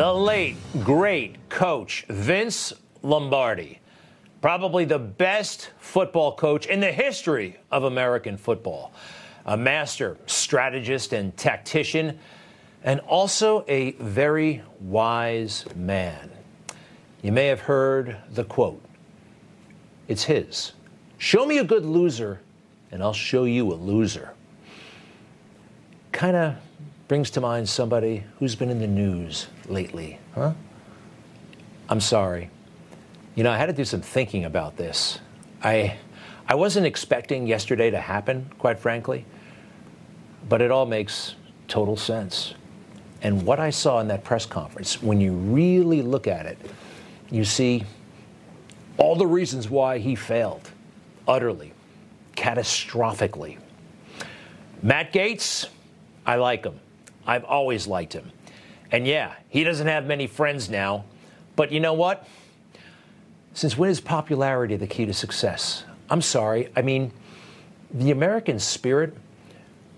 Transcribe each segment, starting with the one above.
the late, great coach Vince Lombardi. Probably the best football coach in the history of American football. A master strategist and tactician, and also a very wise man. You may have heard the quote. It's his Show me a good loser, and I'll show you a loser. Kind of brings to mind somebody who's been in the news lately, huh? I'm sorry. You know, I had to do some thinking about this. I, I wasn't expecting yesterday to happen, quite frankly, but it all makes total sense. And what I saw in that press conference, when you really look at it, you see all the reasons why he failed utterly, catastrophically. Matt Gaetz, I like him. I've always liked him. And yeah, he doesn't have many friends now, but you know what? Since when is popularity the key to success? I'm sorry. I mean, the American spirit,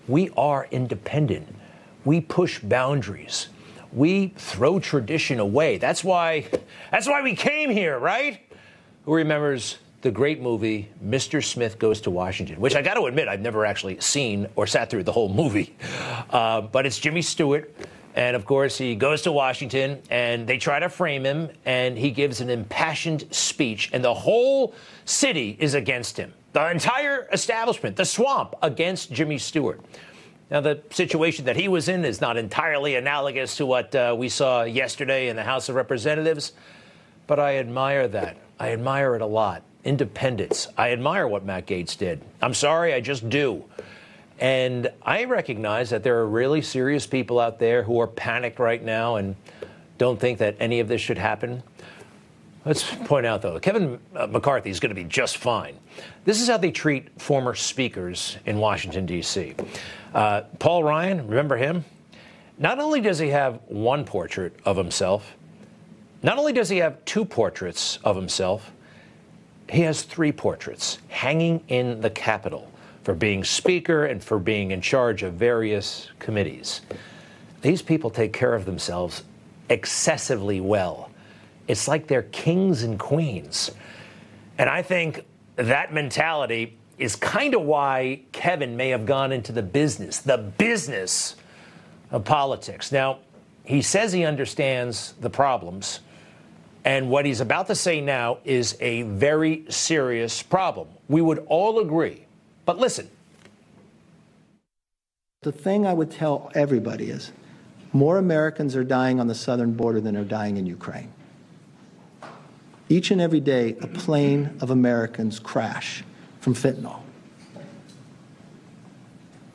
we are independent. We push boundaries. We throw tradition away. That's why that's why we came here, right? Who remembers the great movie Mr. Smith Goes to Washington, which I got to admit I've never actually seen or sat through the whole movie. Uh, but it's Jimmy Stewart. And of course, he goes to Washington and they try to frame him, and he gives an impassioned speech, and the whole city is against him. The entire establishment, the swamp, against Jimmy Stewart. Now, the situation that he was in is not entirely analogous to what uh, we saw yesterday in the House of Representatives, but I admire that. I admire it a lot independence. I admire what Matt Gaetz did. I'm sorry, I just do. And I recognize that there are really serious people out there who are panicked right now and don't think that any of this should happen. Let's point out, though, Kevin uh, McCarthy is going to be just fine. This is how they treat former speakers in Washington, D.C. Uh, Paul Ryan, remember him? Not only does he have one portrait of himself, not only does he have two portraits of himself, he has three portraits hanging in the Capitol for being Speaker and for being in charge of various committees. These people take care of themselves excessively well. It's like they're kings and queens. And I think that mentality is kind of why Kevin may have gone into the business, the business of politics. Now, he says he understands the problems. And what he's about to say now is a very serious problem. We would all agree. But listen. The thing I would tell everybody is more Americans are dying on the southern border than are dying in Ukraine. Each and every day, a plane of Americans crash from fentanyl.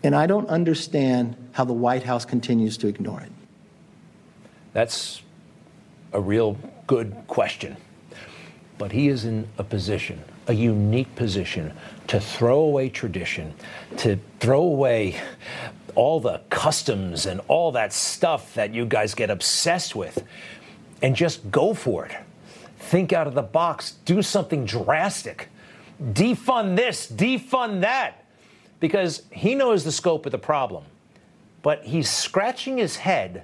And I don't understand how the White House continues to ignore it. That's a real good question. But he is in a position, a unique position, to throw away tradition, to throw away all the customs and all that stuff that you guys get obsessed with, and just go for it. Think out of the box, do something drastic. Defund this, defund that. Because he knows the scope of the problem. But he's scratching his head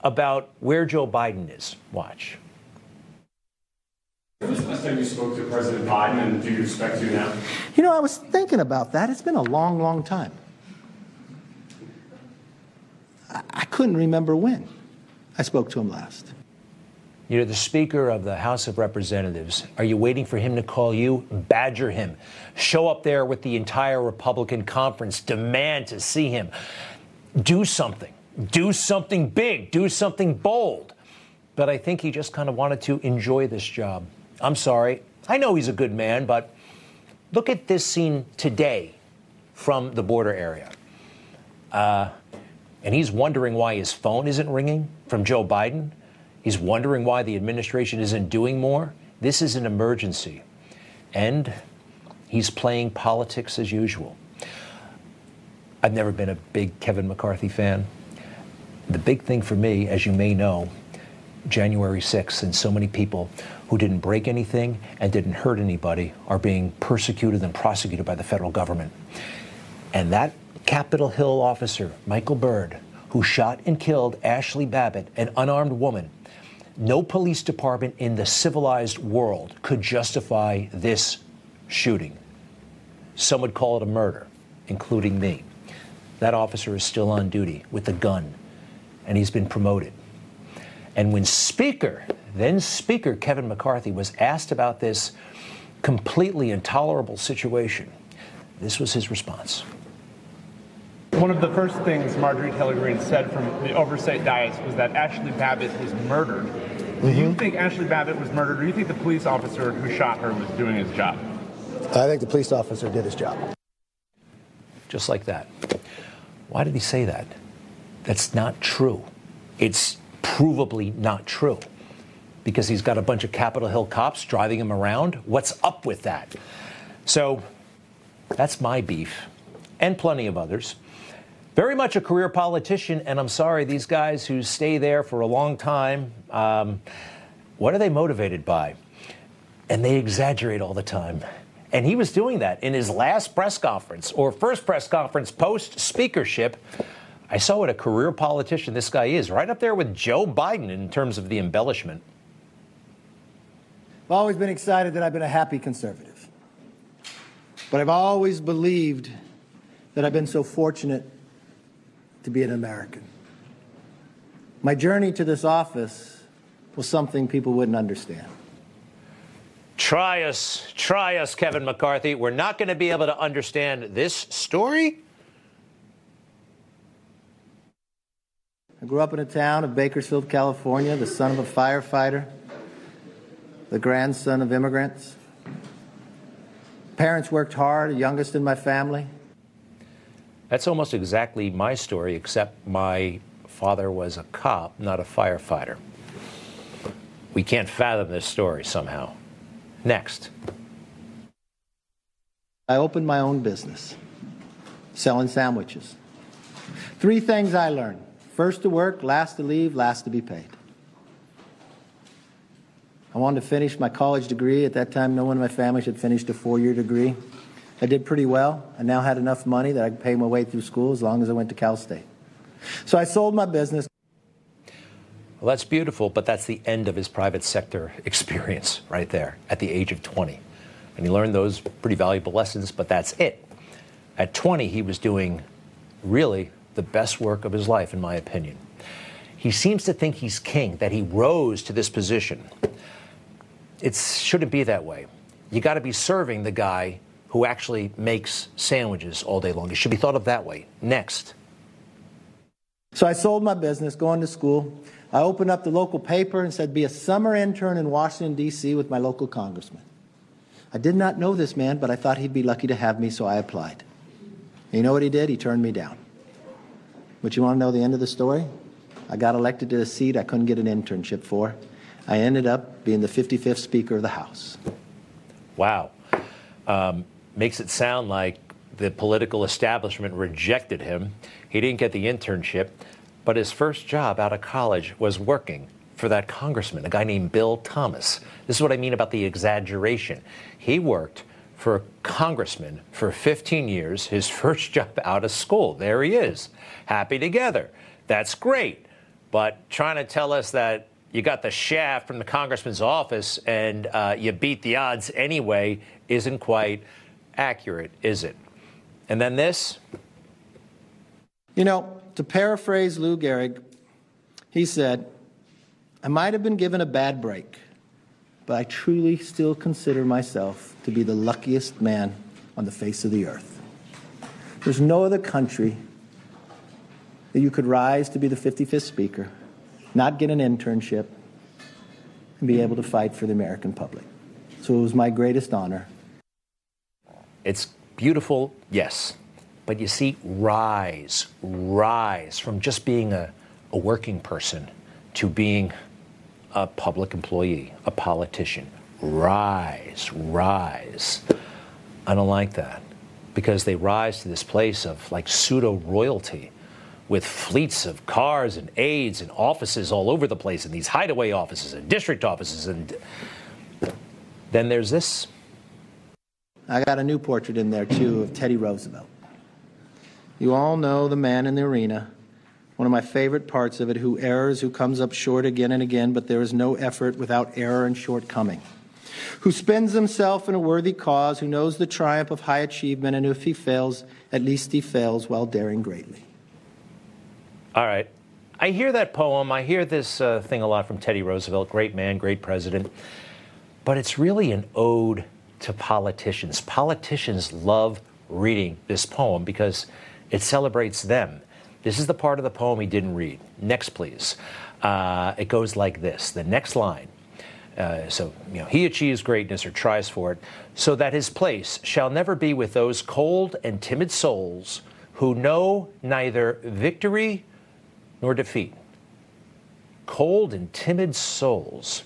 about where Joe Biden is. Watch. When last time you spoke to President Biden, and do you expect to now? You know, I was thinking about that. It's been a long, long time. I, I couldn't remember when I spoke to him last. You're the Speaker of the House of Representatives. Are you waiting for him to call you? Badger him. Show up there with the entire Republican conference. Demand to see him. Do something. Do something big. Do something bold. But I think he just kind of wanted to enjoy this job. I'm sorry. I know he's a good man, but look at this scene today from the border area. Uh, and he's wondering why his phone isn't ringing from Joe Biden. He's wondering why the administration isn't doing more. This is an emergency. And he's playing politics as usual. I've never been a big Kevin McCarthy fan. The big thing for me, as you may know, January 6th, and so many people who didn't break anything and didn't hurt anybody are being persecuted and prosecuted by the federal government. And that Capitol Hill officer, Michael Byrd, who shot and killed Ashli Babbitt, an unarmed woman, no police department in the civilized world could justify this shooting. Some would call it a murder, including me. That officer is still on duty with a gun, and he's been promoted. And when Speaker, then Speaker Kevin McCarthy, was asked about this completely intolerable situation, this was his response. One of the first things Marjorie Taylor Greene said from the oversight dais was that Ashli Babbitt was murdered. Do you mm-hmm. think Ashli Babbitt was murdered, or do you think the police officer who shot her was doing his job? I think the police officer did his job. Just like that. Why did he say that? That's not true. It's provably not true. Because he's got a bunch of Capitol Hill cops driving him around. What's up with that? So that's my beef, and plenty of others. Very much a career politician, and I'm sorry, these guys who stay there for a long time, um, what are they motivated by? And they exaggerate all the time. And he was doing that in his last press conference or first press conference post speakership. I saw what a career politician this guy is, right up there with Joe Biden in terms of the embellishment. I've always been excited that I've been a happy conservative. But I've always believed that I've been so fortunate to be an American. My journey to this office was something people wouldn't understand. Try us, try us, Kevin McCarthy. We're not going to be able to understand this story. I grew up in a town of Bakersfield, California, the son of a firefighter, the grandson of immigrants. Parents worked hard, youngest in my family. That's almost exactly my story, except my father was a cop, not a firefighter. We can't fathom this story somehow. Next. I opened my own business, selling sandwiches. Three things I learned first to work, last to leave, last to be paid. I wanted to finish my college degree. At that time, no one in my family had finished a four year degree. I did pretty well. I now had enough money that I could pay my way through school as long as I went to Cal State. So I sold my business. Well, that's beautiful, but that's the end of his private sector experience right there at the age of 20. And he learned those pretty valuable lessons, but that's it. At 20, he was doing really the best work of his life, in my opinion. He seems to think he's king, that he rose to this position. It shouldn't be that way. You got to be serving the guy who actually makes sandwiches all day long. It should be thought of that way. Next. So I sold my business, going to school. I opened up the local paper and said, be a summer intern in Washington, D.C. with my local congressman. I did not know this man, but I thought he'd be lucky to have me, so I applied. And you know what he did? He turned me down. But you want to know the end of the story? I got elected to a seat I couldn't get an internship for. I ended up being the 55th Speaker of the House. Wow. Um, makes it sound like the political establishment rejected him. He didn't get the internship, but his first job out of college was working for that congressman, a guy named Bill Thomas. This is what I mean about the exaggeration. He worked for a congressman for 15 years, his first job out of school. There he is, happy together. That's great. But trying to tell us that you got the shaft from the congressman's office and uh, you beat the odds anyway isn't quite accurate, is it? And then this. You know, to paraphrase Lou Gehrig, he said, I might have been given a bad break, but I truly still consider myself to be the luckiest man on the face of the earth. There's no other country that you could rise to be the 55th Speaker, not get an internship, and be able to fight for the American public. So it was my greatest honor it's beautiful, yes. But you see, rise, rise from just being a, a working person to being a public employee, a politician. Rise, rise. I don't like that because they rise to this place of like pseudo royalty with fleets of cars and aides and offices all over the place and these hideaway offices and district offices and then there's this I got a new portrait in there, too, of Teddy Roosevelt. You all know the man in the arena one of my favorite parts of it, who errs, who comes up short again and again, but there is no effort without error and shortcoming. Who spends himself in a worthy cause, who knows the triumph of high achievement, and if he fails, at least he fails while daring greatly. All right. I hear that poem. I hear this uh, thing a lot from Teddy Roosevelt, great man, great president. But it's really an ode to politicians. Politicians love reading this poem because it celebrates them. This is the part of the poem he didn't read. Next, please. Uh, it goes like this the next line. Uh, so, you know, he achieves greatness or tries for it, so that his place shall never be with those cold and timid souls who know neither victory nor defeat. Cold and timid souls.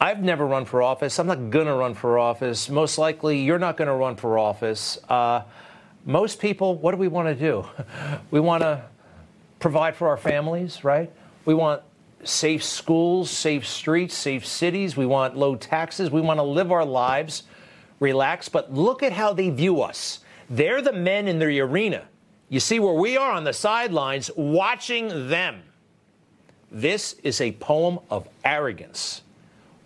I've never run for office. I'm not going to run for office. Most likely, you're not going to run for office. Uh, most people, what do we want to do? We want to provide for our families, right? We want safe schools, safe streets, safe cities. We want low taxes. We want to live our lives, relax. But look at how they view us. They're the men in the arena. You see where we are on the sidelines watching them. This is a poem of arrogance.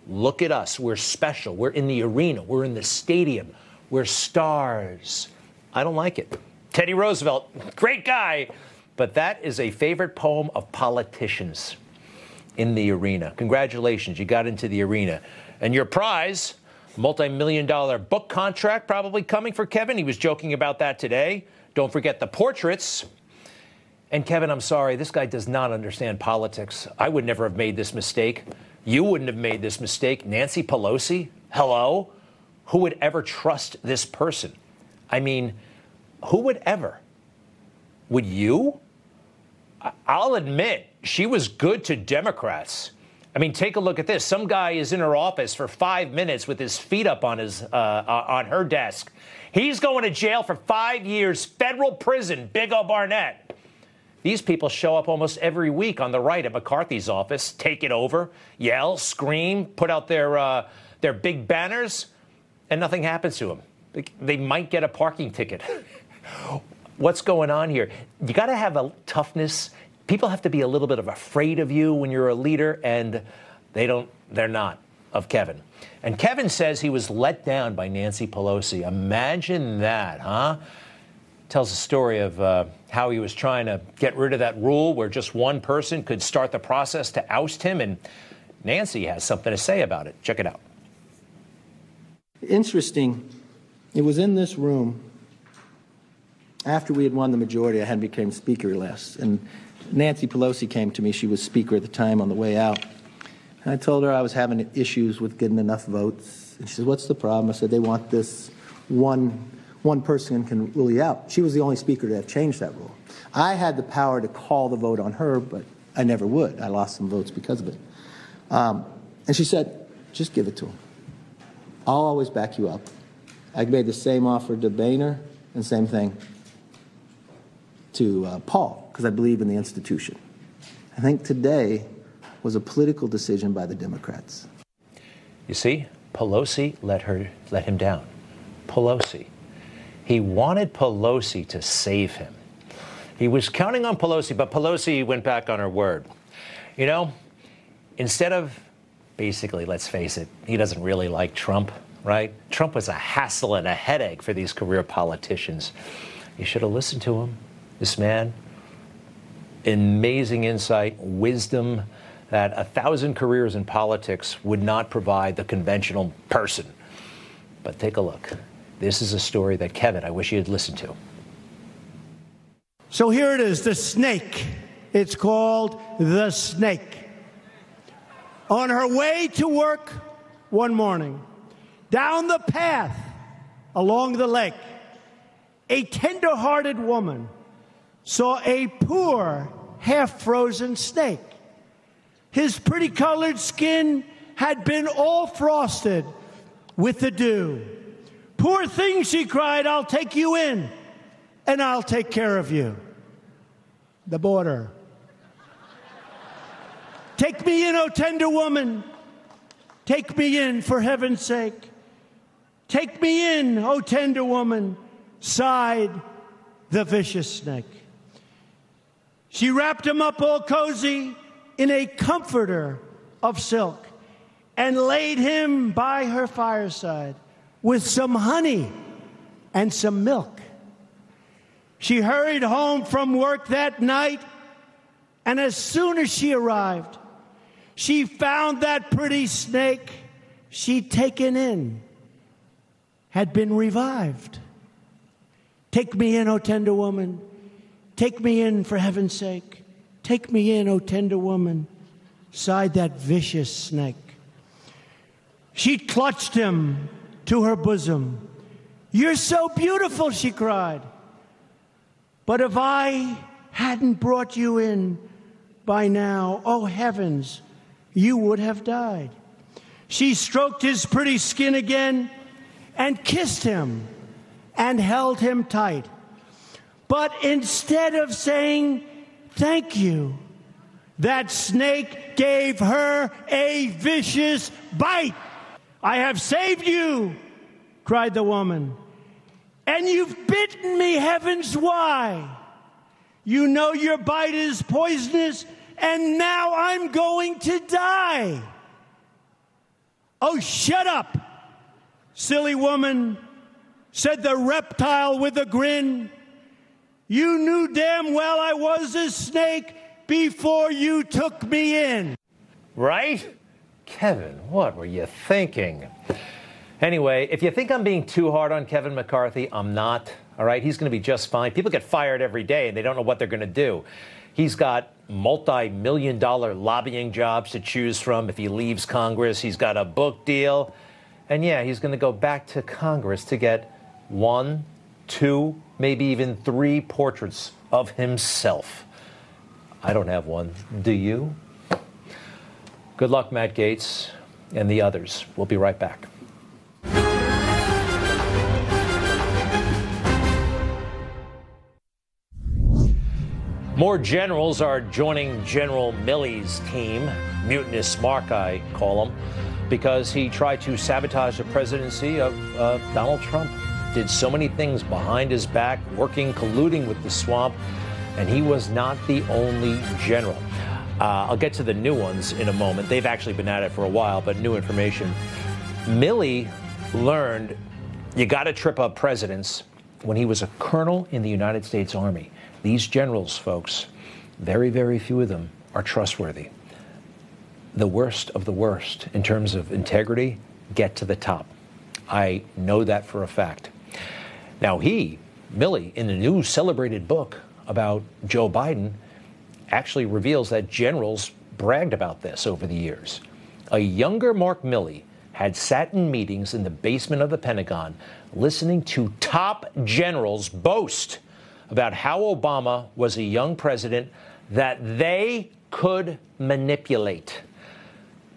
Look at us. We're special. We're in the arena. We're in the stadium. We're stars. I don't like it. Teddy Roosevelt, great guy, but that is a favorite poem of politicians in the arena. Congratulations, you got into the arena. And your prize, multi million dollar book contract, probably coming for Kevin. He was joking about that today. Don't forget the portraits. And Kevin, I'm sorry, this guy does not understand politics. I would never have made this mistake. You wouldn't have made this mistake. Nancy Pelosi? Hello? Who would ever trust this person? I mean, who would ever? Would you? I'll admit, she was good to Democrats. I mean, take a look at this. Some guy is in her office for five minutes with his feet up on his uh, uh on her desk. He's going to jail for five years, federal prison. Bigo Barnett. These people show up almost every week on the right at McCarthy's office, take it over, yell, scream, put out their uh, their big banners, and nothing happens to them. They might get a parking ticket. What's going on here? You got to have a toughness. People have to be a little bit of afraid of you when you're a leader, and they don't. They're not of Kevin. And Kevin says he was let down by Nancy Pelosi. Imagine that, huh? Tells a story of uh, how he was trying to get rid of that rule where just one person could start the process to oust him, and Nancy has something to say about it. Check it out. Interesting it was in this room after we had won the majority, I had become speaker list. And Nancy Pelosi came to me. She was speaker at the time on the way out. And I told her I was having issues with getting enough votes. And she said, What's the problem? I said, They want this one, one person can rule you out. She was the only speaker to have changed that rule. I had the power to call the vote on her, but I never would. I lost some votes because of it. Um, and she said, Just give it to him. I'll always back you up. I made the same offer to Boehner and same thing to uh, Paul because I believe in the institution. I think today was a political decision by the Democrats. You see, Pelosi let her let him down. Pelosi. He wanted Pelosi to save him. He was counting on Pelosi, but Pelosi went back on her word. You know, instead of basically, let's face it, he doesn't really like Trump right? Trump was a hassle and a headache for these career politicians. You should have listened to him. This man, amazing insight, wisdom that a thousand careers in politics would not provide the conventional person. But take a look. This is a story that Kevin, I wish you had listened to. So here it is the snake. It's called the snake. On her way to work one morning, down the path along the lake, a tender hearted woman saw a poor, half frozen snake. His pretty colored skin had been all frosted with the dew. Poor thing, she cried, I'll take you in and I'll take care of you. The border. Take me in, O oh tender woman. Take me in for heaven's sake. Take me in, O tender woman, sighed the vicious snake. She wrapped him up all cozy in a comforter of silk and laid him by her fireside with some honey and some milk. She hurried home from work that night, and as soon as she arrived, she found that pretty snake she'd taken in had been revived. Take me in, O tender woman. Take me in for heaven's sake. Take me in, O tender woman, sighed that vicious snake. She clutched him to her bosom. You're so beautiful, she cried. But if I hadn't brought you in by now, oh heavens, you would have died. She stroked his pretty skin again and kissed him and held him tight. But instead of saying, Thank you, that snake gave her a vicious bite. I have saved you, cried the woman. And you've bitten me, heavens, why? You know your bite is poisonous, and now I'm going to die. Oh, shut up, silly woman, said the reptile with a grin. You knew damn well I was a snake before you took me in. Right? Kevin, what were you thinking? Anyway, if you think I'm being too hard on Kevin McCarthy, I'm not. All right, he's going to be just fine. People get fired every day and they don't know what they're going to do. He's got multi million dollar lobbying jobs to choose from if he leaves Congress. He's got a book deal. And yeah, he's going to go back to Congress to get one, two, maybe even three portraits of himself. I don't have one. Do you? Good luck, Matt Gaetz and the others. We'll be right back. More generals are joining General Milley's team, mutinous Mark, I call him, because he tried to sabotage the presidency of uh, Donald Trump. Did so many things behind his back, working, colluding with the swamp, and he was not the only general. Uh, I'll get to the new ones in a moment. They've actually been at it for a while, but new information. Milley learned you got to trip up presidents when he was a colonel in the United States Army. These generals, folks, very, very few of them are trustworthy. The worst of the worst in terms of integrity get to the top. I know that for a fact. Now, he, Milley, in a new celebrated book about Joe Biden, actually reveals that generals bragged about this over the years. A younger Mark Milley had sat in meetings in the basement of the Pentagon listening to top generals boast about how Obama was a young president that they could manipulate.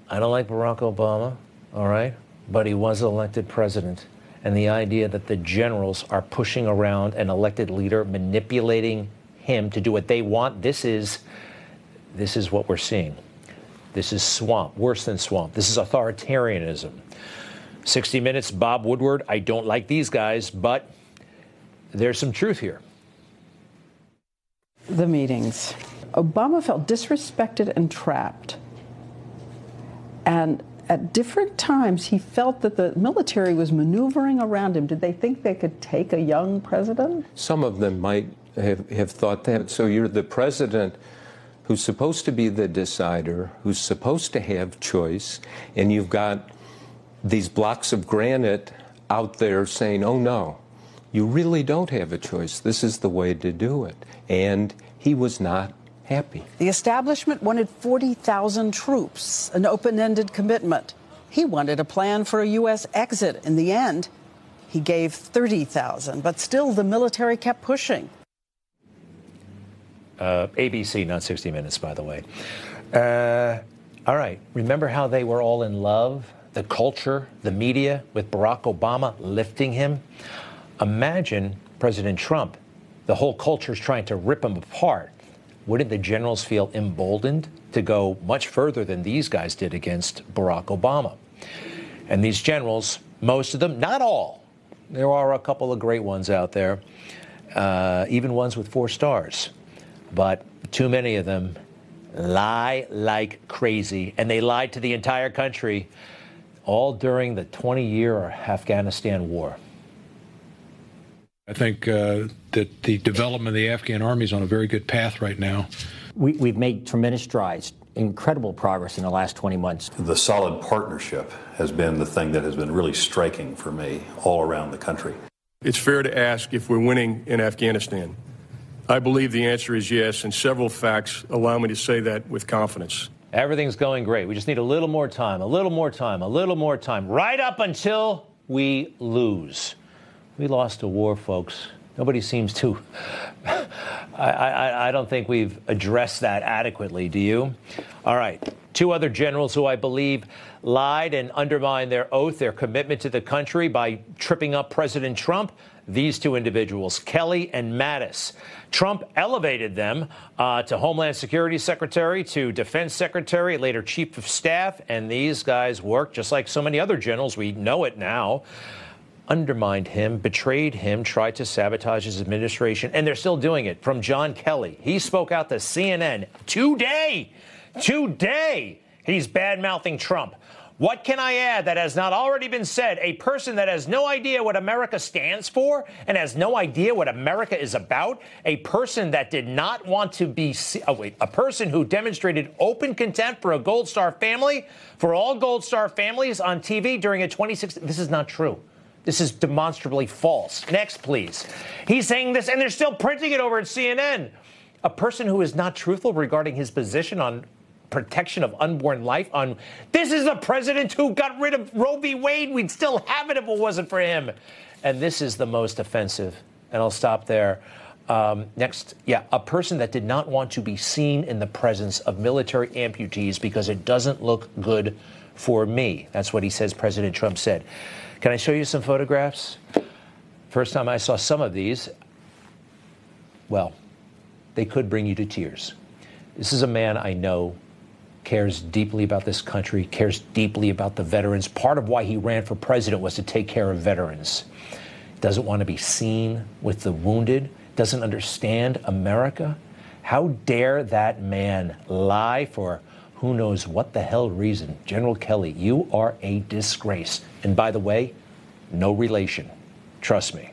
I don't like Barack Obama, all right, but he was elected president. And the idea that the generals are pushing around an elected leader, manipulating him to do what they want, this is, this is what we're seeing. This is swamp, worse than swamp. This is authoritarianism. 60 Minutes, Bob Woodward. I don't like these guys, but there's some truth here the meetings. Obama felt disrespected and trapped. And at different times, he felt that the military was maneuvering around him. Did they think they could take a young president? Some of them might have, have thought that. So you're the president who's supposed to be the decider, who's supposed to have choice, and you've got these blocks of granite out there saying, oh no, you really don't have a choice. This is the way to do it. And he was not happy. The establishment wanted 40,000 troops, an open ended commitment. He wanted a plan for a U.S. exit. In the end, he gave 30,000, but still the military kept pushing. Uh, ABC, not 60 Minutes, by the way. Uh, all right. Remember how they were all in love? The culture, the media, with Barack Obama lifting him? Imagine President Trump. The whole culture is trying to rip him apart. Wouldn't the generals feel emboldened to go much further than these guys did against Barack Obama? And these generals, most of them, not all, there are a couple of great ones out there, uh, even ones with four stars. But too many of them lie like crazy, and they lied to the entire country, all during the 20 year Afghanistan war. I think uh, that the development of the Afghan army is on a very good path right now. We, we've made tremendous strides, incredible progress in the last 20 months. The solid partnership has been the thing that has been really striking for me all around the country. It's fair to ask if we're winning in Afghanistan. I believe the answer is yes, and several facts allow me to say that with confidence. Everything's going great. We just need a little more time, a little more time, a little more time, right up until we lose. We lost a war, folks. Nobody seems to. I, I, I, don't think we've addressed that adequately. Do you? All right. Two other generals who I believe lied and undermined their oath, their commitment to the country by tripping up President Trump. These two individuals, Kelly and Mattis. Trump elevated them uh, to Homeland Security Secretary, to Defense Secretary, later Chief of Staff, and these guys worked just like so many other generals. We know it now undermined him, betrayed him, tried to sabotage his administration, and they're still doing it. From John Kelly, he spoke out to CNN today. Today, he's bad mouthing Trump. What can I add that has not already been said? A person that has no idea what America stands for and has no idea what America is about. A person that did not want to be, oh wait, a person who demonstrated open contempt for a Gold Star family, for all Gold Star families on TV during a 2016. This is not true. This is demonstrably false. Next, please. He's saying this, and they're still printing it over at CNN. A person who is not truthful regarding his position on protection of unborn life on this is a president who got rid of Roe v. Wade. We'd still have it if it wasn't for him. And this is the most offensive. And I'll stop there. Um, next, yeah, a person that did not want to be seen in the presence of military amputees because it doesn't look good for me. That's what he says President Trump said. Can I show you some photographs? First time I saw some of these, well, they could bring you to tears. This is a man I know cares deeply about this country, cares deeply about the veterans. Part of why he ran for president was to take care of veterans. Doesn't want to be seen with the wounded, doesn't understand America. How dare that man lie for who knows what the hell reason. General Kelly, you are a disgrace. And by the way, no relation. Trust me.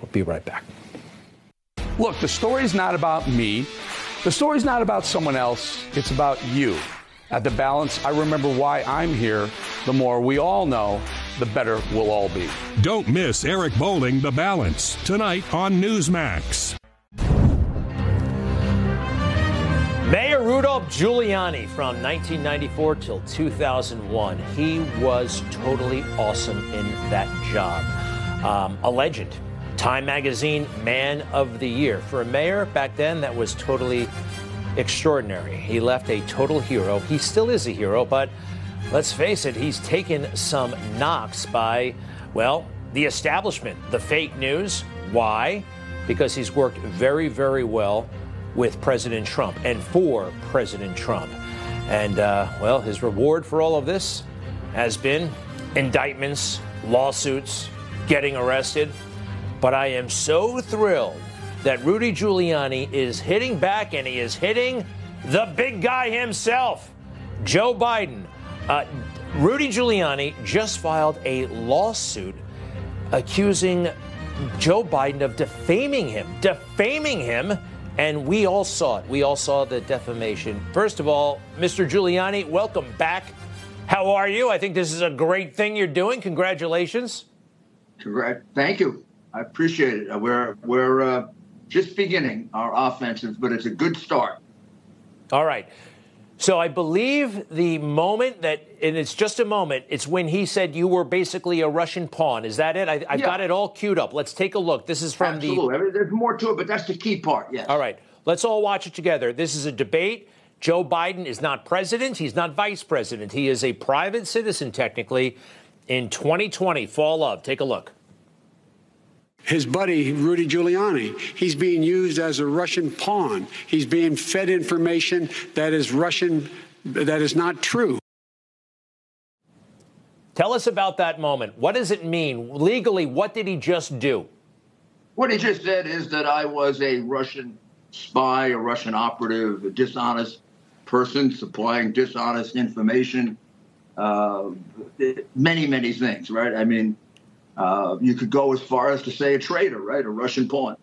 We'll be right back. Look, the story's not about me. The story's not about someone else. It's about you. At the balance, I remember why I'm here. The more we all know, the better we'll all be. Don't miss Eric Bowling, The Balance, tonight on Newsmax. Rudolph Giuliani from 1994 till 2001. He was totally awesome in that job. Um, a legend. Time Magazine Man of the Year. For a mayor back then, that was totally extraordinary. He left a total hero. He still is a hero, but let's face it, he's taken some knocks by, well, the establishment, the fake news. Why? Because he's worked very, very well with President Trump and for President Trump. And, uh, well, his reward for all of this has been indictments, lawsuits, getting arrested. But I am so thrilled that Rudy Giuliani is hitting back and he is hitting the big guy himself, Joe Biden. Uh, Rudy Giuliani just filed a lawsuit accusing Joe Biden of defaming him, defaming him and we all saw it. We all saw the defamation. First of all, Mr. Giuliani, welcome back. How are you? I think this is a great thing you're doing. Congratulations. Correct. Thank you. I appreciate it. We're we're uh, just beginning our offensive, but it's a good start. All right. So I believe the moment that, and it's just a moment, it's when he said you were basically a Russian pawn. Is that it? I, have yeah. got it all queued up. Let's take a look. This is from Absolutely. the. There's more to it, but that's the key part, yes. All right. Let's all watch it together. This is a debate. Joe Biden is not president. He's not vice president. He is a private citizen, technically, in 2020, fall of. Take a look his buddy Rudy Giuliani. He's being used as a Russian pawn. He's being fed information that is Russian, that is not true. Tell us about that moment. What does it mean? Legally, what did he just do? What he just said is that I was a Russian spy, a Russian operative, a dishonest person supplying dishonest information, uh, many, many things, right? I mean, uh, you could go as far as to say a traitor, right? A Russian pawn.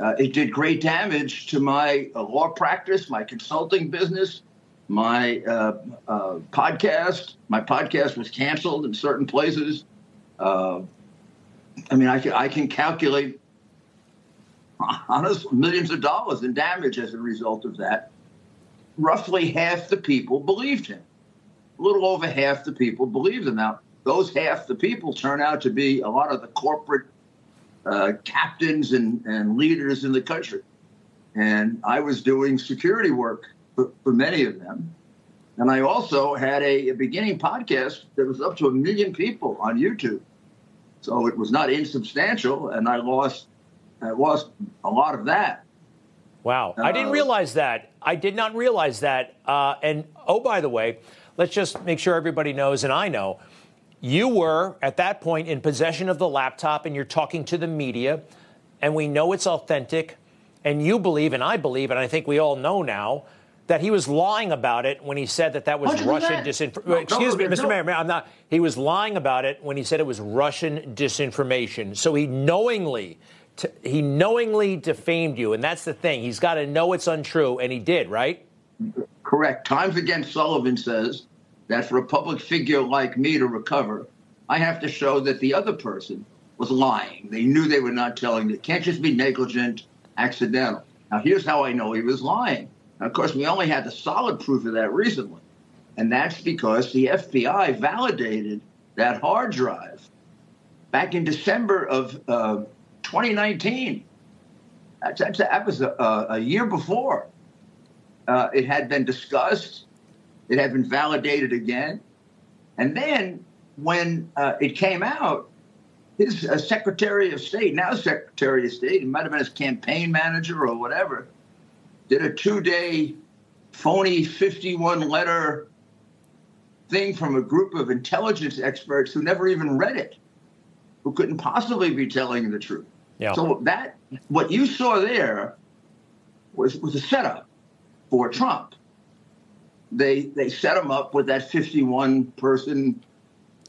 Uh, it did great damage to my uh, law practice, my consulting business, my uh, uh, podcast. My podcast was canceled in certain places. Uh, I mean, I can, I can calculate honest millions of dollars in damage as a result of that. Roughly half the people believed him. A little over half the people believed him. Now, those half the people turn out to be a lot of the corporate uh, captains and, and leaders in the country. And I was doing security work for, for many of them. And I also had a, a, beginning podcast that was up to a million people on YouTube. So it was not insubstantial, and I lost I lost a lot of that. Wow. Uh, I didn't uh, realize that. I did not realize that. Uh, and oh, by the way, let's just make sure everybody knows, and I know, you were at that point in possession of the laptop and you're talking to the media, and we know it's authentic. And you believe, and I believe, and I think we all know now, that he was lying about it when he said that that was 100%. Russian disinformation. No, Excuse me, Mr. No. Mayor, I'm not. He was lying about it when he said it was Russian disinformation. So he knowingly to, he knowingly defamed you, and that's the thing. He's got to know it's untrue, and he did, right? Correct. Times Against Sullivan says that for a public figure like me to recover, I have to show that the other person was lying. They knew they were not telling. It can't just be negligent, accidental. Now, here's how I know he was lying. Now, of course, we only had the solid proof of that recently, and that's because the FBI validated that hard drive back in December of uh, 2019. That's, that's, that was a, a year before. Uh, it had been discussed. It had been validated again. And then when uh, it came out, his uh, Secretary of State, now Secretary of State, it might have been his campaign manager or whatever, did a two day phony 51 letter thing from a group of intelligence experts who never even read it, who couldn't possibly be telling the truth. Yeah. So that what you saw there was was a setup for Trump. They they set him up with that 51 person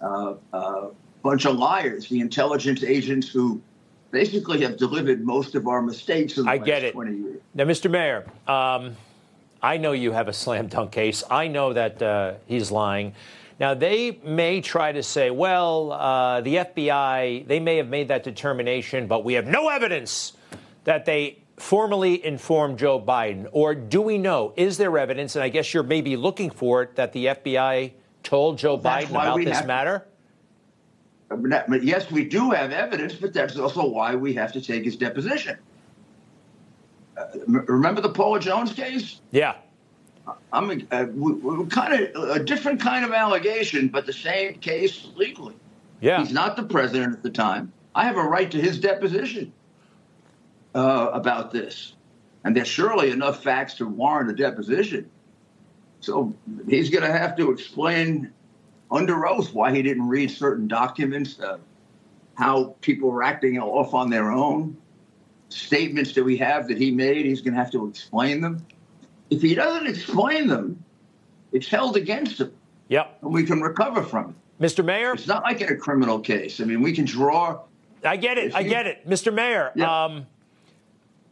uh, uh, bunch of liars, the intelligence agents who basically have delivered most of our mistakes in the I last get it. 20 years. Now, Mr. Mayor, um, I know you have a slam dunk case. I know that uh, he's lying. Now, they may try to say, well, uh, the FBI, they may have made that determination, but we have no evidence that they formally inform Joe Biden. Or do we know? Is there evidence, and I guess you're maybe looking for it, that the FBI told Joe Biden about this have, matter? Yes, we do have evidence, but that's also why we have to take his deposition. Uh, remember the Paula Jones case? Yeah. I'm uh, we, we kind of a different kind of allegation, but the same case legally. Yeah, he's not the president at the time. I have a right to his deposition uh, about this, and there's surely enough facts to warrant a deposition. So he's going to have to explain under oath why he didn't read certain documents, uh, how people were acting off on their own, statements that we have that he made. He's going to have to explain them if he doesn't explain them, it's held against him. Yep. And we can recover from it. Mr. Mayor? It's not like in a criminal case. I mean, we can draw. I get it. I get it. Mr. Mayor, yeah. um,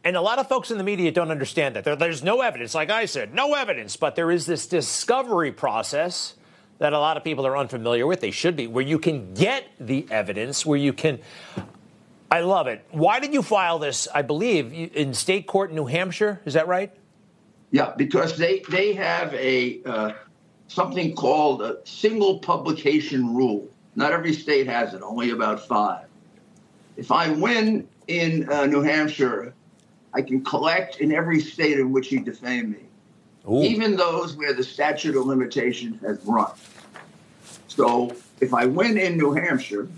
and a lot of folks in the media don't understand that. There, there's no evidence, like I said, no evidence, but there is this discovery process that a lot of people are unfamiliar with. They should be, where you can get the evidence, where you can. I love it. Why did you file this, I believe, in state court in New Hampshire? Is that right? Yeah, because they they have a uh, something called a single publication rule. Not every state has it. Only about five. If I win in uh, New Hampshire, I can collect in every state in which he defamed me, Ooh. even those where the statute of limitations has run. So if I win in New Hampshire,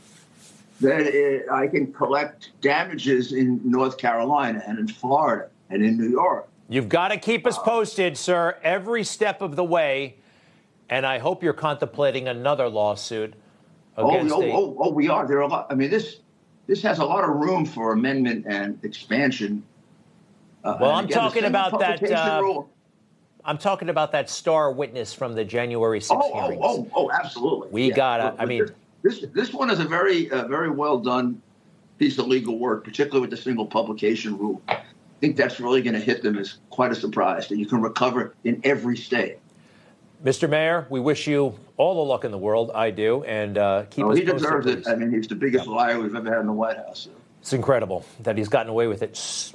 then it, I can collect damages in North Carolina and in Florida and in New York. You've got to keep us uh, posted, sir, every step of the way. And I hope you're contemplating another lawsuit oh, against. Oh, oh, oh, oh, we are. There are a lot. I mean, this this has a lot of room for amendment and expansion. Uh, Well, I'm again, talking about that. Uh, I'm talking about that star witness from the January 6th oh, hearings. oh, oh, oh, absolutely. We Yeah. gotta. I mean, this this one is a very uh, very well done piece of legal work, particularly with the single publication rule. I think that's really going to hit them as quite a surprise that you can recover in every state. Mr. Mayor, we wish you all the luck in the world. I do, and uh, keep Oh, us he posted, deserves please. it. I mean, he's the biggest liar we've ever had in the White House. It's incredible that he's gotten away with it.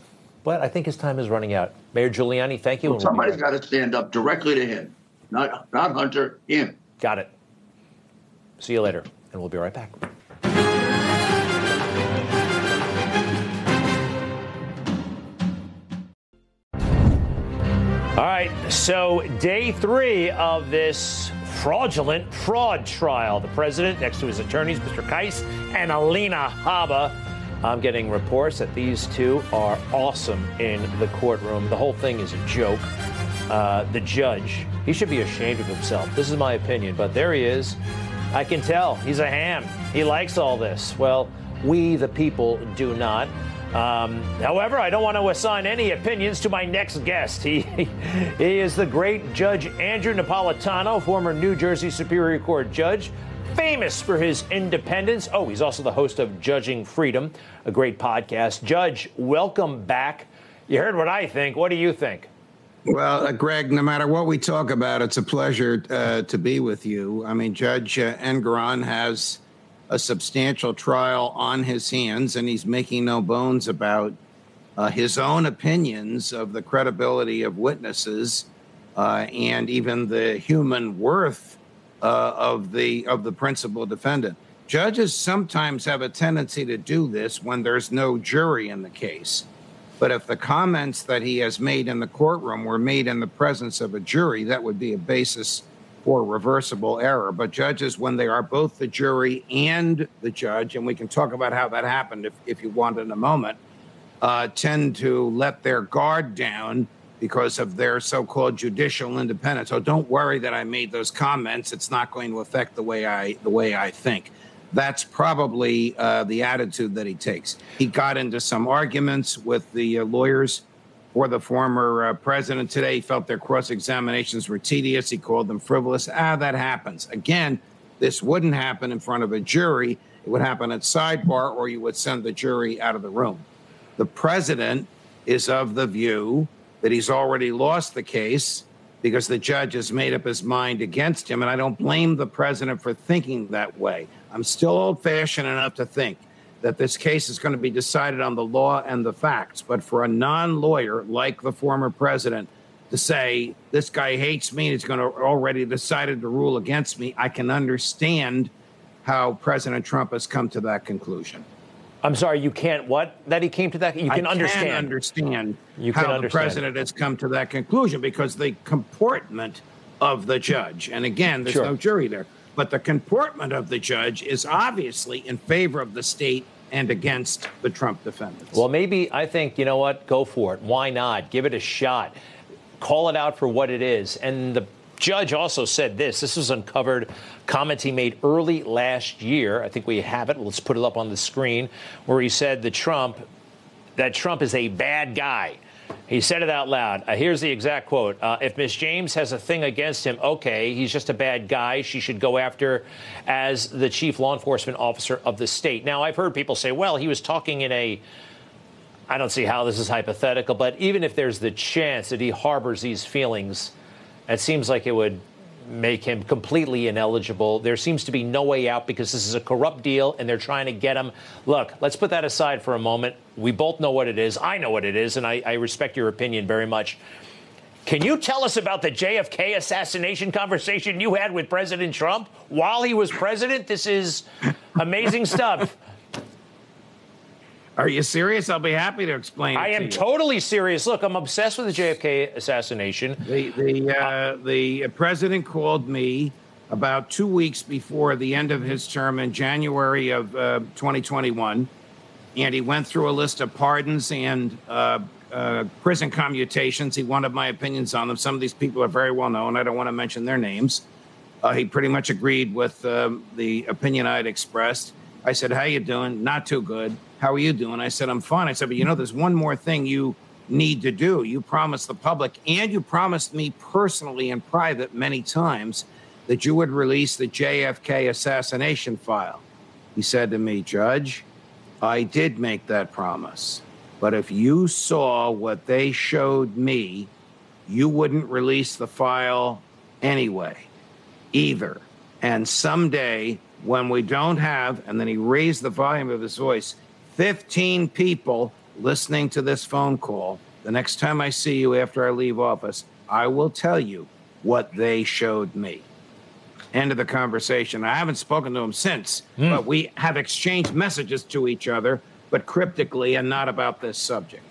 S- But I think his time is running out. Mayor Giuliani, thank you. Well, and we'll somebody's right got to stand up directly to him, not not Hunter, him. Got it. See you later, and we'll be right back. All right, so day three of this fraudulent fraud trial. The president, next to his attorneys, Mr. Kise and Alina Habba. I'm getting reports that these two are awesome in the courtroom. The whole thing is a joke. Uh, the judge, he should be ashamed of himself. This is my opinion, but there he is. I can tell he's a ham. He likes all this. Well, we, the people, do not. Um, however, I don't want to assign any opinions to my next guest. He, he is the great Judge Andrew Napolitano, former New Jersey Superior Court judge, famous for his independence. Oh, he's also the host of Judging Freedom, a great podcast. Judge, welcome back. You heard what I think. What do you think? Well, uh, Greg, no matter what we talk about, it's a pleasure uh, to be with you. I mean, Judge uh, Engoron has a substantial trial on his hands, and he's making no bones about uh, his own opinions of the credibility of witnesses uh, and even the human worth uh, of the of the principal defendant. Judges sometimes have a tendency to do this when there's no jury in the case. But if the comments that he has made in the courtroom were made in the presence of a jury, that would be a basis for reversible error. But judges, when they are both the jury and the judge, and we can talk about how that happened if, if you want in a moment, uh, tend to let their guard down because of their so-called judicial independence. So don't worry that I made those comments. It's not going to affect the way I the way I think. That's probably uh, the attitude that he takes. He got into some arguments with the uh, lawyers for the former uh, president today. He felt their cross examinations were tedious. He called them frivolous. Ah, that happens. Again, this wouldn't happen in front of a jury. It would happen at sidebar, or you would send the jury out of the room. The president is of the view that he's already lost the case because the judge has made up his mind against him. And I don't blame the president for thinking that way. I'm still old fashioned enough to think that this case is going to be decided on the law and the facts. But for a non lawyer like the former president to say, this guy hates me and he's going to already decided to rule against me, I can understand how President Trump has come to that conclusion. I'm sorry, you can't what? That he came to that? You can I understand. Can understand You can how can the president has come to that conclusion because the comportment of the judge, and again, there's Sure. no jury there, but the comportment of the judge is obviously in favor of the state and against the Trump defendants. Well, maybe I think, you know what? Go for it. Why not? Give it a shot. Call it out for what it is. And the judge also said this this was uncovered comments he made early last year. I think we have it. Let's put it up on the screen where he said that Trump that Trump is a bad guy. He said it out loud. Uh, here's the exact quote. Uh, if Miss James has a thing against him, okay, he's just a bad guy. She should go after as the chief law enforcement officer of the state. Now, I've heard people say, well, he was talking in a I don't see how this is hypothetical, but even if there's the chance that he harbors these feelings, it seems like it would make him completely ineligible. There seems to be no way out because this is a corrupt deal and they're trying to get him. Look, let's put that aside for a moment. We both know what it is. I know what it is, and I, I respect your opinion very much. Can you tell us about the JFK assassination conversation you had with President Trump while he was president? This is amazing stuff. Are you serious? I'll be happy to explain. I to am totally serious. Look, I'm obsessed with the JFK assassination. The the uh, the president called me about two weeks before the end of his term in January of uh, 2021, and he went through a list of pardons and uh, uh, prison commutations. He wanted my opinions on them. Some of these people are very well known. I don't want to mention their names. Uh, he pretty much agreed with um, the opinion I had expressed. I said, "How you doing? Not too good. How are you doing?" I said, "I'm fine." I said, "But you know, there's one more thing you need to do. You promised the public and you promised me personally in private many times that you would release the JFK assassination file. He said to me, Judge, I did make that promise. But if you saw what they showed me, you wouldn't release the file anyway, either. And someday, when we don't have, and then he raised the volume of his voice, 15 people listening to this phone call, the next time I see you after I leave office, I will tell you what they showed me. End of the conversation. I haven't spoken to him since, Hmm. but we have exchanged messages to each other, but cryptically and not about this subject.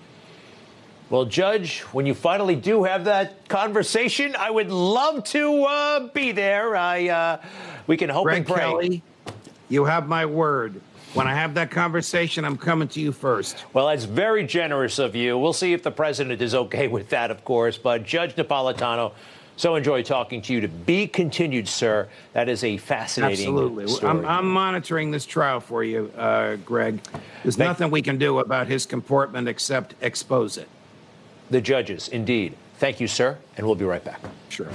Well, Judge, when you finally do have that conversation, I would love to uh, be there. I uh, we can hope Greg and pray. Kelly, you have my word. When I have that conversation, I'm coming to you first. Well, that's very generous of you. We'll see if the president is okay with that, of course. But Judge Napolitano, so enjoy talking to you. To be continued, sir. That is a fascinating Absolutely. story. I'm, I'm monitoring this trial for you, uh, Greg. There's Thank- nothing we can do about his comportment except expose it. the judges, indeed. Thank you, sir, and we'll be right back. Sure.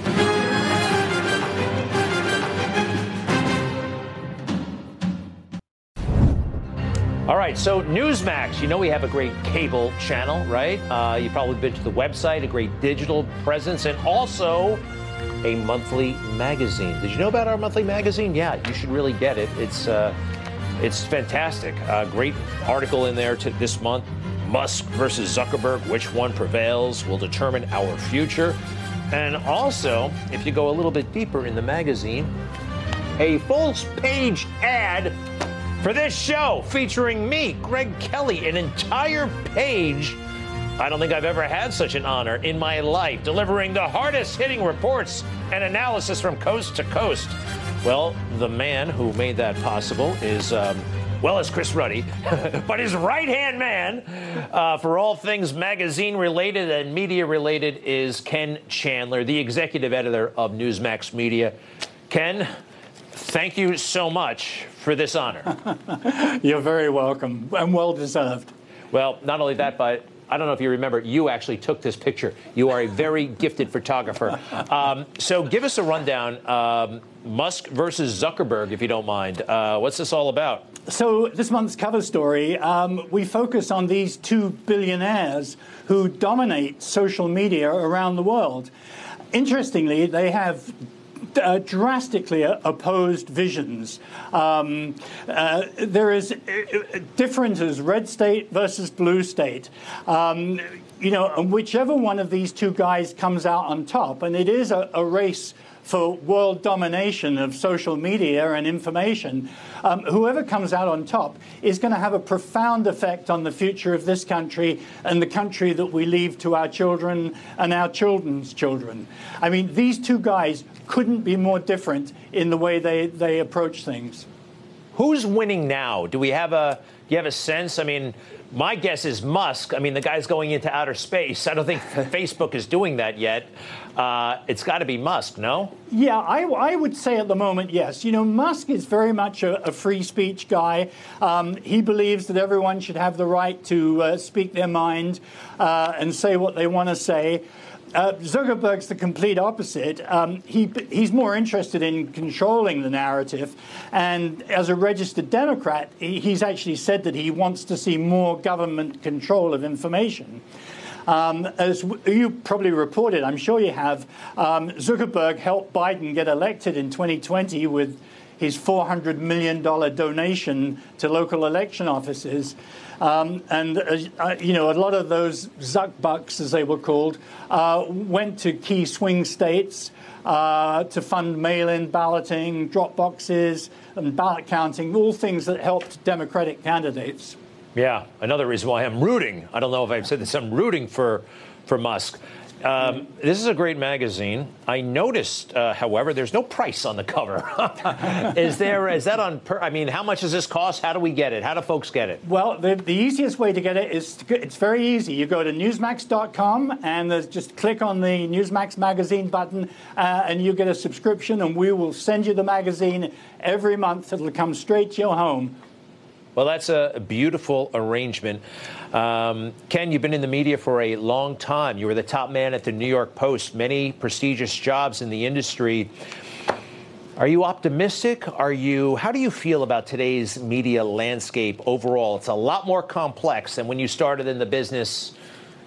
All right, so Newsmax, you know we have a great cable channel, right? Uh, you've probably been to the website, a great digital presence, and also a monthly magazine. Did you know about our monthly magazine? Yeah, you should really get it. It's uh, it's fantastic. Uh, great article in there to this month. Musk versus Zuckerberg, which one prevails will determine our future. And also, if you go a little bit deeper in the magazine, a full page ad for this show featuring me, Greg Kelly, an entire page. I don't think I've ever had such an honor in my life, delivering the hardest hitting reports and analysis from coast to coast. Well, the man who made that possible is, um, well, it's Chris Ruddy, but his right hand man uh, for all things magazine related and media related is Ken Chandler, the executive editor of Newsmax Media. Ken, thank you so much for this honor. You're very welcome and well deserved. Well, not only that, but I don't know if you remember, you actually took this picture. You are a very gifted photographer. Um, so give us a rundown. Um, Musk versus Zuckerberg, if you don't mind. Uh, what's this all about? So, this month's cover story, um, we focus on these two billionaires who dominate social media around the world. Interestingly, they have uh, drastically uh, opposed visions. Um, uh, there is differences, red state versus blue state. Um, you know, whichever one of these two guys comes out on top, and it is a, a race for world domination of social media and information, um, whoever comes out on top is going to have a profound effect on the future of this country and the country that we leave to our children and our children's children. I mean, these two guys couldn't be more different in the way they, they approach things. Who's winning now? Do we have a do you have a sense? I mean, my guess is Musk. I mean, the guy's going into outer space. I don't think Facebook is doing that yet. Uh, it's got to be Musk, no? Yeah, I, I, would say at the moment, yes. You know, Musk is very much a, a free speech guy. Um, he believes that everyone should have the right to uh, speak their mind uh, and say what they want to say. Uh, Zuckerberg's the complete opposite. Um, he, he's more interested in controlling the narrative. And as a registered Democrat, he, he's actually said that he wants to see more government control of information. Um, as you probably reported, I'm sure you have, um, Zuckerberg helped Biden get elected in 2020 with his $400 million donation to local election offices. Um, and, uh, uh, you know, a lot of those Zuck bucks, as they were called, uh, went to key swing states uh, to fund mail in balloting, drop boxes, and ballot counting, all things that helped Democratic candidates. Yeah, another reason why I'm rooting. I don't know if I've said this. I'm rooting for for Musk. Um, this is a great magazine. I noticed, uh, however, there's no price on the cover. is there? Is that on? Per, I mean, how much does this cost? How do we get it? How do folks get it? Well, the, the easiest way to get it is to, it's very easy. You go to newsmax.com and just click on the Newsmax magazine button, uh, and you get a subscription, and we will send you the magazine every month. It'll come straight to your home. Well, that's a beautiful arrangement. Um, Ken, you've been in the media for a long time. You were the top man at the New York Post, many prestigious jobs in the industry. Are you optimistic? Are you how do you feel about today's media landscape overall? It's a lot more complex than when you started in the business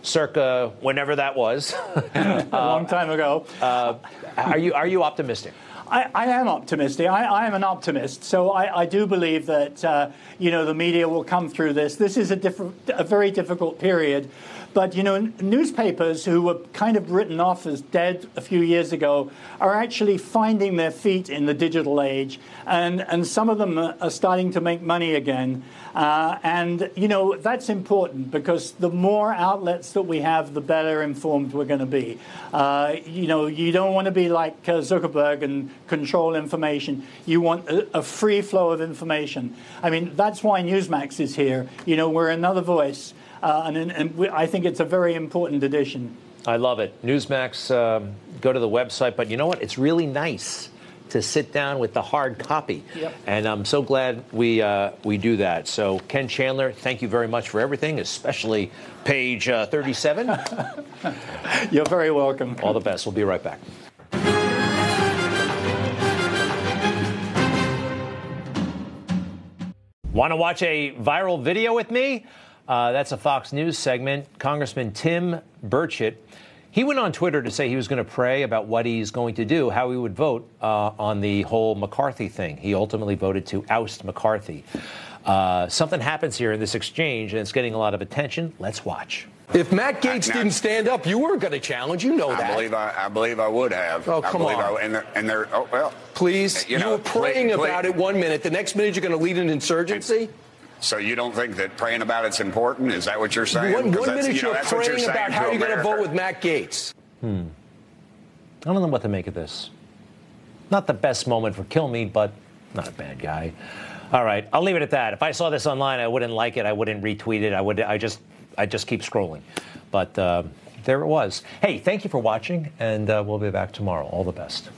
circa whenever that was. a long time ago. Uh, are you are you optimistic? I, I, am optimistic. I, I, am an optimist, so I, I do believe that uh, you know the media will come through this. This is a different, a very difficult period, but you know newspapers who were kind of written off as dead a few years ago are actually finding their feet in the digital age, and and some of them are starting to make money again. Uh, and, you know, that's important because the more outlets that we have, the better informed we're going to be. Uh, you know, you don't want to be like uh, Zuckerberg and control information. You want a, a, free flow of information. I mean, that's why Newsmax is here. You know, we're another voice. Uh, and, and we, I think it's a very important addition. I love it. Newsmax, um, go to the website. But you know what? It's really nice to sit down with the hard copy. Yep. And I'm so glad we uh, we do that. So Ken Chandler, thank you very much for everything, especially page uh, 37. You're very welcome. All the best. We'll be right back. Want to watch a viral video with me? Uh, that's a Fox News segment. Congressman Tim Burchett he went on Twitter to say he was going to pray about what he's going to do, how he would vote uh, on the whole McCarthy thing. He ultimately voted to oust McCarthy. Uh, something happens here in this exchange, and it's getting a lot of attention. Let's watch. If Matt Gaetz didn't stand up, you weren't going to challenge. You know I that. Believe I, I believe I would have. Oh, come I believe on. I, and they're, and they're, oh, well. Please, you, you know, were praying please, about please. it one minute. The next minute, you're going to lead an insurgency. So you don't think that praying about it's important? Is that what you're saying? One, 'Cause one minute you know, you're that's what praying about how to you're going to vote with Matt Gaetz. Hmm. I don't know what to make of this. Not the best moment for Kilmeade, but not a bad guy. All right, I'll leave it at that. If I saw this online, I wouldn't like it. I wouldn't retweet it. I would. I just. I just keep scrolling. But uh, there it was. Hey, thank you for watching, and uh, we'll be back tomorrow. All the best.